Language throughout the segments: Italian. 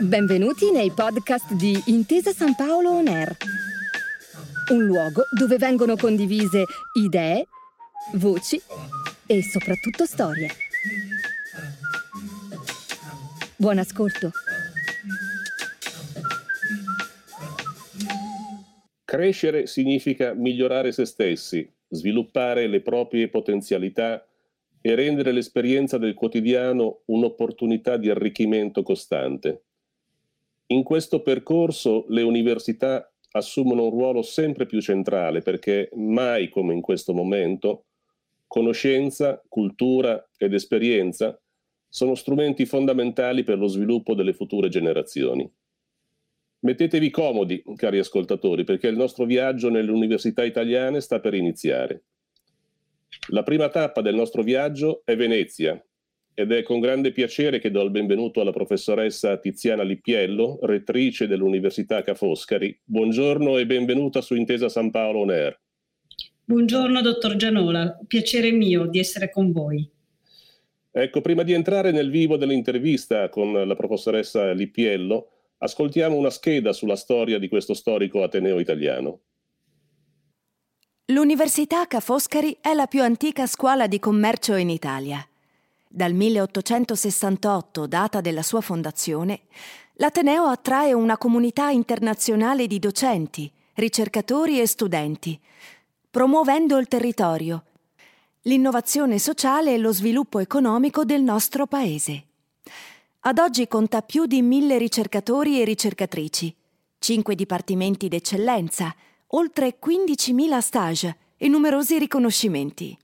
Benvenuti nei podcast di Intesa San Paolo On Air, un luogo dove vengono condivise idee, voci e soprattutto storie. Buon ascolto. Crescere significa migliorare se stessi, sviluppare le proprie potenzialità e rendere l'esperienza del quotidiano un'opportunità di arricchimento costante. In questo percorso le università assumono un ruolo sempre più centrale perché mai come in questo momento conoscenza, cultura ed esperienza sono strumenti fondamentali per lo sviluppo delle future generazioni. Mettetevi comodi, cari ascoltatori, perché il nostro viaggio nelle università italiane sta per iniziare. La prima tappa del nostro viaggio è Venezia ed è con grande piacere che do il benvenuto alla professoressa Tiziana Lippiello, rettrice dell'Università Ca' Foscari. Buongiorno e benvenuta su Intesa San Paolo On Air. Buongiorno dottor Gianola, piacere mio di essere con voi. Ecco, prima di entrare nel vivo dell'intervista con la professoressa Lippiello, Ascoltiamo una scheda sulla storia di questo storico Ateneo italiano. L'Università Ca' Foscari è la più antica scuola di commercio in Italia. Dal 1868, data della sua fondazione, l'Ateneo attrae una comunità internazionale di docenti, ricercatori e studenti, promuovendo il territorio, l'innovazione sociale e lo sviluppo economico del nostro Paese. Ad oggi conta più di mille ricercatori e ricercatrici, cinque dipartimenti d'eccellenza, oltre 15.000 stage e numerosi riconoscimenti.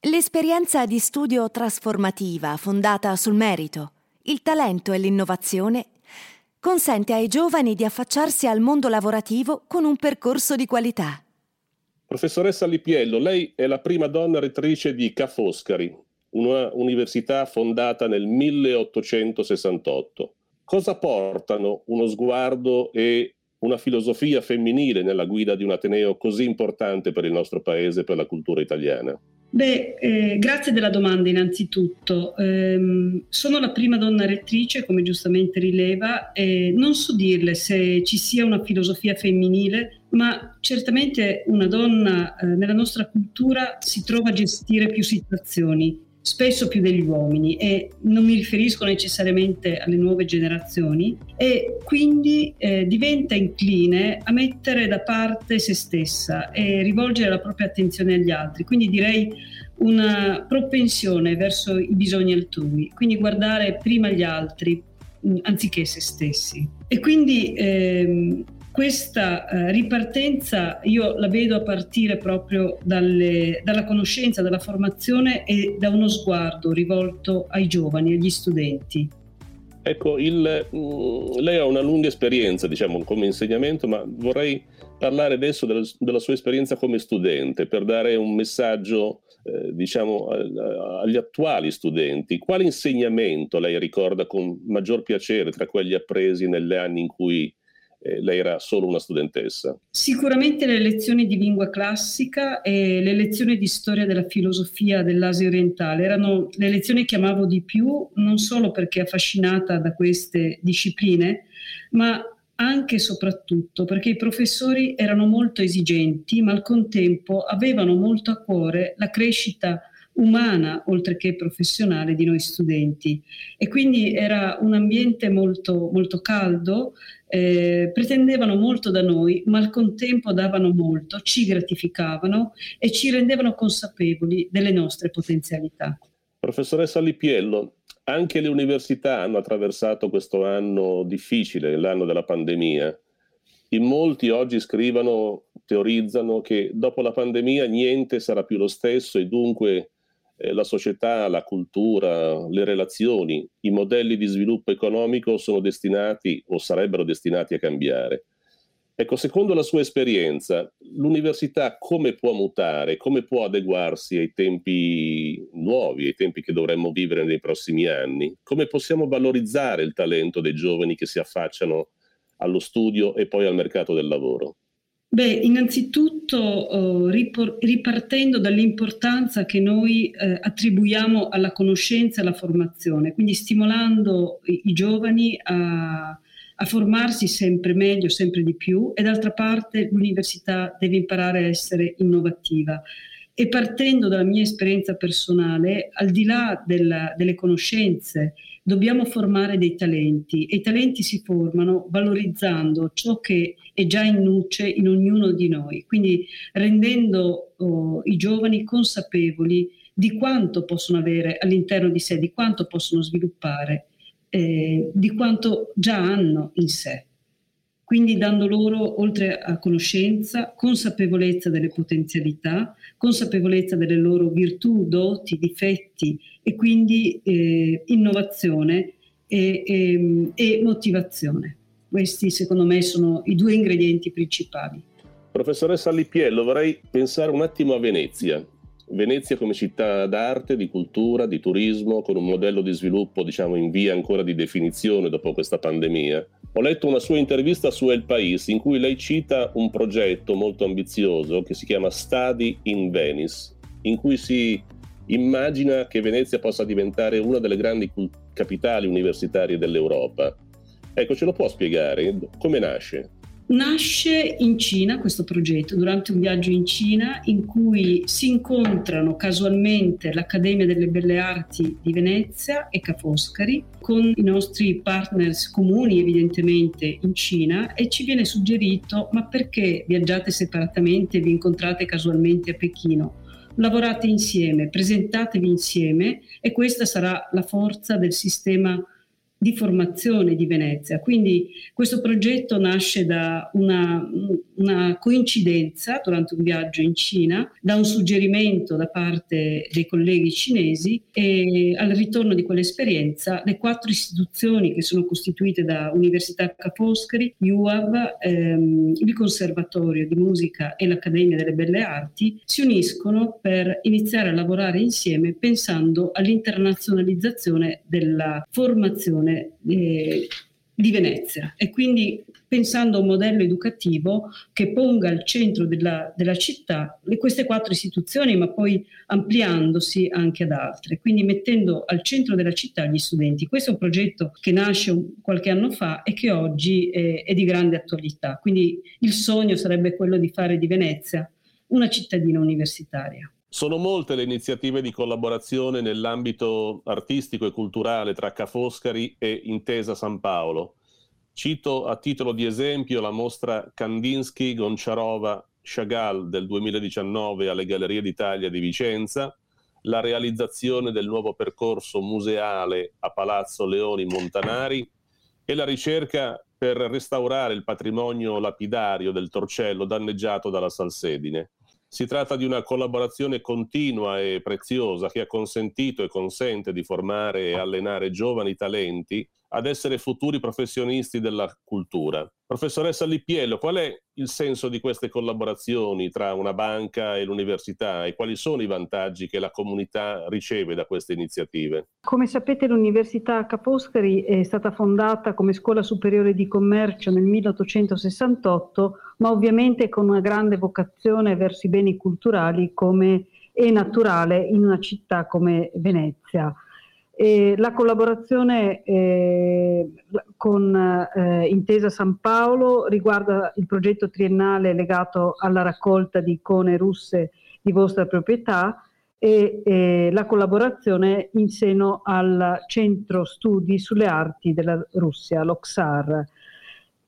L'esperienza di studio trasformativa fondata sul merito, il talento e l'innovazione consente ai giovani di affacciarsi al mondo lavorativo con un percorso di qualità. Professoressa Lipiello, lei è la prima donna rettrice di Ca' Foscari, una università fondata nel 1868. Cosa portano uno sguardo e una filosofia femminile nella guida di un Ateneo così importante per il nostro paese e per la cultura italiana? Beh, eh, grazie della domanda innanzitutto. Eh, sono la prima donna rettrice, come giustamente rileva, e non so dirle se ci sia una filosofia femminile, ma certamente una donna eh, nella nostra cultura si trova a gestire più situazioni spesso più degli uomini e non mi riferisco necessariamente alle nuove generazioni e quindi eh, diventa incline a mettere da parte se stessa e rivolgere la propria attenzione agli altri. Quindi direi una propensione verso i bisogni altrui, quindi guardare prima gli altri anziché se stessi. E quindi ehm, questa eh, ripartenza io la vedo a partire proprio dalle, dalla conoscenza, dalla formazione e da uno sguardo rivolto ai giovani, agli studenti. Ecco, il, mm, lei ha una lunga esperienza, diciamo, come insegnamento, ma vorrei parlare adesso della, della sua esperienza come studente per dare un messaggio, eh, diciamo, agli attuali studenti. Quale insegnamento lei ricorda con maggior piacere tra quelli appresi negli anni in cui lei era solo una studentessa? Sicuramente le lezioni di lingua classica e le lezioni di storia della filosofia dell'Asia orientale erano le lezioni che amavo di più, non solo perché affascinata da queste discipline, ma anche e soprattutto perché i professori erano molto esigenti, ma al contempo avevano molto a cuore la crescita umana oltre che professionale di noi studenti e quindi era un ambiente molto, molto caldo, eh, pretendevano molto da noi, ma al contempo davano molto, ci gratificavano e ci rendevano consapevoli delle nostre potenzialità. Professoressa Lipiello, anche le università hanno attraversato questo anno difficile, l'anno della pandemia. In molti oggi scrivono, teorizzano che dopo la pandemia niente sarà più lo stesso e dunque eh, la società, la cultura, le relazioni, i modelli di sviluppo economico sono destinati o sarebbero destinati a cambiare. Ecco, secondo la sua esperienza, l'università come può mutare, come può adeguarsi ai tempi nuovi, ai tempi che dovremmo vivere nei prossimi anni? Come possiamo valorizzare il talento dei giovani che si affacciano allo studio e poi al mercato del lavoro? Beh, innanzitutto oh, ripartendo dall'importanza che noi eh, attribuiamo alla conoscenza e alla formazione, quindi stimolando i, i giovani a, a, formarsi sempre meglio, sempre di più e d'altra parte l'università deve imparare a essere innovativa. E partendo dalla mia esperienza personale, al di là della, delle conoscenze, dobbiamo formare dei talenti e i talenti si formano valorizzando ciò che è già in nuce in ognuno di noi, quindi rendendo oh, i giovani consapevoli di quanto possono avere all'interno di sé, di quanto possono sviluppare, eh, di quanto già hanno in sé quindi dando loro, oltre a conoscenza, consapevolezza delle potenzialità, consapevolezza delle loro virtù, doti, difetti e quindi eh, innovazione e, e, e motivazione. Questi secondo me sono i due ingredienti principali. Professoressa Lippiello, vorrei pensare un attimo a Venezia. Venezia come città d'arte, di cultura, di turismo, con un modello di sviluppo diciamo in via ancora di definizione dopo questa pandemia. Ho letto una sua intervista su El País in cui lei cita un progetto molto ambizioso che si chiama Study in Venice, in cui si immagina che Venezia possa diventare una delle grandi capitali universitarie dell'Europa. Ecco, ce lo può spiegare? Come nasce? Nasce in Cina questo progetto, durante un viaggio in Cina in cui si incontrano casualmente l'Accademia delle Belle Arti di Venezia e Ca' Foscari con i nostri partners comuni evidentemente in Cina e ci viene suggerito ma perché viaggiate separatamente e vi incontrate casualmente a Pechino? Lavorate insieme, presentatevi insieme e questa sarà la forza del sistema di formazione di Venezia. Quindi questo progetto nasce da una, una, coincidenza durante un viaggio in Cina, da un suggerimento da parte dei colleghi cinesi e al ritorno di quell'esperienza le quattro istituzioni che sono costituite da Università Ca' Foscari, UAV, ehm, il Conservatorio di Musica e l'Accademia delle Belle Arti si uniscono per iniziare a lavorare insieme pensando all'internazionalizzazione della formazione eh, di Venezia e quindi pensando a un modello educativo che ponga al centro della, della città queste quattro istituzioni, ma poi ampliandosi anche ad altre, quindi mettendo al centro della città gli studenti. Questo è un progetto che nasce un, qualche anno fa e che oggi è, è di grande attualità. Quindi il sogno sarebbe quello di fare di Venezia una cittadina universitaria. Sono molte le iniziative di collaborazione nell'ambito artistico e culturale tra Ca' Foscari e Intesa San Paolo. Cito a titolo di esempio la mostra Kandinsky Gonciarova Chagall del 2019 alle Gallerie d'Italia di Vicenza, la realizzazione del nuovo percorso museale a Palazzo Leoni Montanari e la ricerca per restaurare il patrimonio lapidario del Torcello danneggiato dalla salsedine. Si tratta di una collaborazione continua e preziosa che ha consentito e consente di formare e allenare giovani talenti ad essere futuri professionisti della cultura. Professoressa Lippiello, qual è il senso di queste collaborazioni tra una banca e l'università e quali sono i vantaggi che la comunità riceve da queste iniziative? Come sapete l'Università Ca' Foscari è stata fondata come scuola superiore di commercio nel 1868, ma ovviamente con una grande vocazione verso i beni culturali come è naturale in una città come Venezia. E la collaborazione eh, con eh, Intesa San Paolo riguarda il progetto triennale legato alla raccolta di icone russe di vostra proprietà e eh, la collaborazione in seno al Centro Studi sulle Arti della Russia, l'OXAR.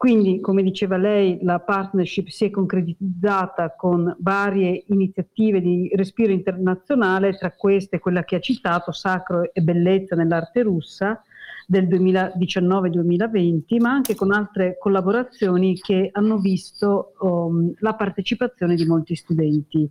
Quindi, come diceva lei, la partnership si è concretizzata con varie iniziative di respiro internazionale, tra queste quella che ha citato, Sacro e Bellezza nell'arte russa, del 2019-2020, ma anche con altre collaborazioni che hanno visto um, la partecipazione di molti studenti.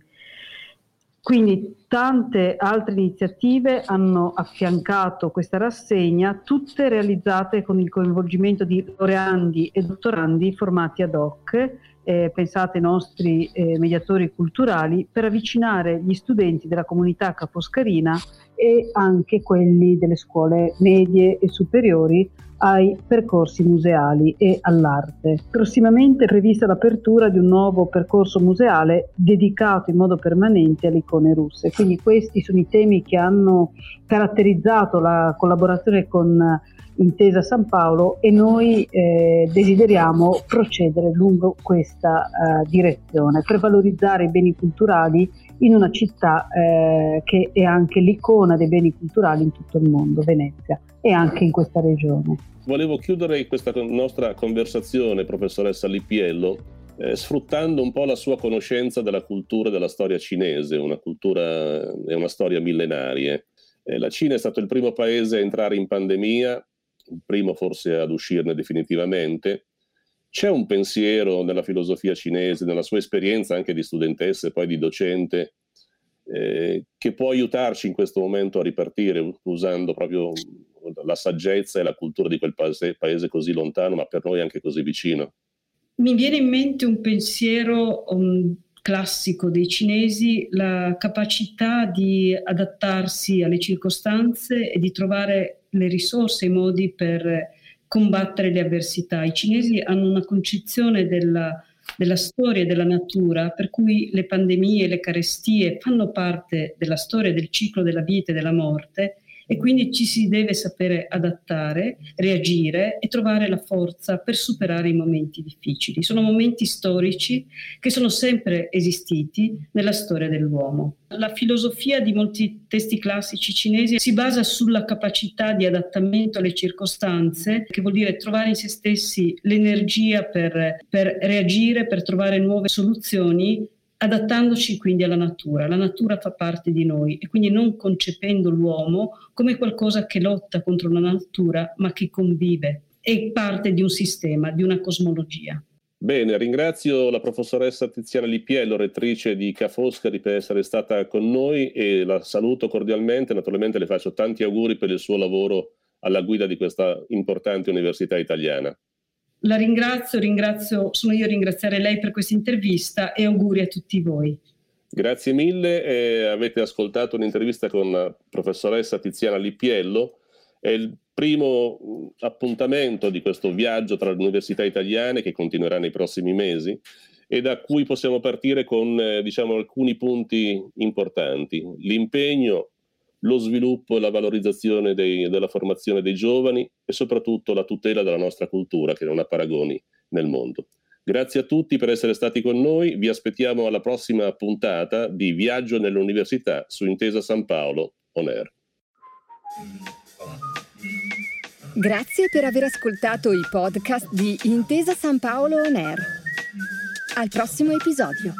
Quindi tante altre iniziative hanno affiancato questa rassegna, tutte realizzate con il coinvolgimento di laureandi e dottorandi formati ad hoc, eh, pensate ai nostri eh, mediatori culturali, per avvicinare gli studenti della comunità caposcarina e anche quelli delle scuole medie e superiori ai percorsi museali e all'arte. Prossimamente è prevista l'apertura di un nuovo percorso museale dedicato in modo permanente alle icone russe. Quindi questi sono i temi che hanno caratterizzato la collaborazione con Intesa San Paolo e noi eh, desideriamo procedere lungo questa eh, direzione per valorizzare i beni culturali in una città eh, che è anche l'icona dei beni culturali in tutto il mondo, Venezia, e anche in questa regione. Volevo chiudere questa nostra conversazione, professoressa Lippiello, eh, sfruttando un po' la sua conoscenza della cultura e della storia cinese, una cultura e una storia millenarie. Eh, la Cina è stato il primo paese a entrare in pandemia, il primo forse ad uscirne definitivamente. C'è un pensiero nella filosofia cinese, nella sua esperienza anche di studentessa e poi di docente, eh, che può aiutarci in questo momento a ripartire usando proprio la saggezza e la cultura di quel paese, paese così lontano, ma per noi anche così vicino? Mi viene in mente un pensiero um, classico dei cinesi, la capacità di adattarsi alle circostanze e di trovare le risorse i modi per combattere le avversità. I cinesi hanno una concezione della, della storia e della natura per cui le pandemie le carestie fanno parte della storia del ciclo della vita e della morte e quindi ci si deve sapere adattare, reagire e trovare la forza per superare i momenti difficili. Sono momenti storici che sono sempre esistiti nella storia dell'uomo. La filosofia di molti testi classici cinesi si basa sulla capacità di adattamento alle circostanze, che vuol dire trovare in se stessi l'energia per, per reagire, per trovare nuove soluzioni adattandoci quindi alla natura. La natura fa parte di noi e quindi non concependo l'uomo come qualcosa che lotta contro la natura, ma che convive, è parte di un sistema, di una cosmologia. Bene, ringrazio la professoressa Tiziana Lipiello, rettrice di Ca' Foscari, per essere stata con noi e la saluto cordialmente. Naturalmente le faccio tanti auguri per il suo lavoro alla guida di questa importante università italiana. La ringrazio, ringrazio, sono io a ringraziare lei per questa intervista e auguri a tutti voi. Grazie mille, eh, avete ascoltato un'intervista con la professoressa Tiziana Lippiello, è il primo appuntamento di questo viaggio tra le università italiane che continuerà nei prossimi mesi e da cui possiamo partire con eh, diciamo, alcuni punti importanti. L'impegno lo sviluppo e la valorizzazione dei, della formazione dei giovani e soprattutto la tutela della nostra cultura che non ha paragoni nel mondo. Grazie a tutti per essere stati con noi, vi aspettiamo alla prossima puntata di Viaggio nell'Università su Intesa San Paolo On Air. Grazie per aver ascoltato i podcast di Intesa San Paolo On Air. Al prossimo episodio.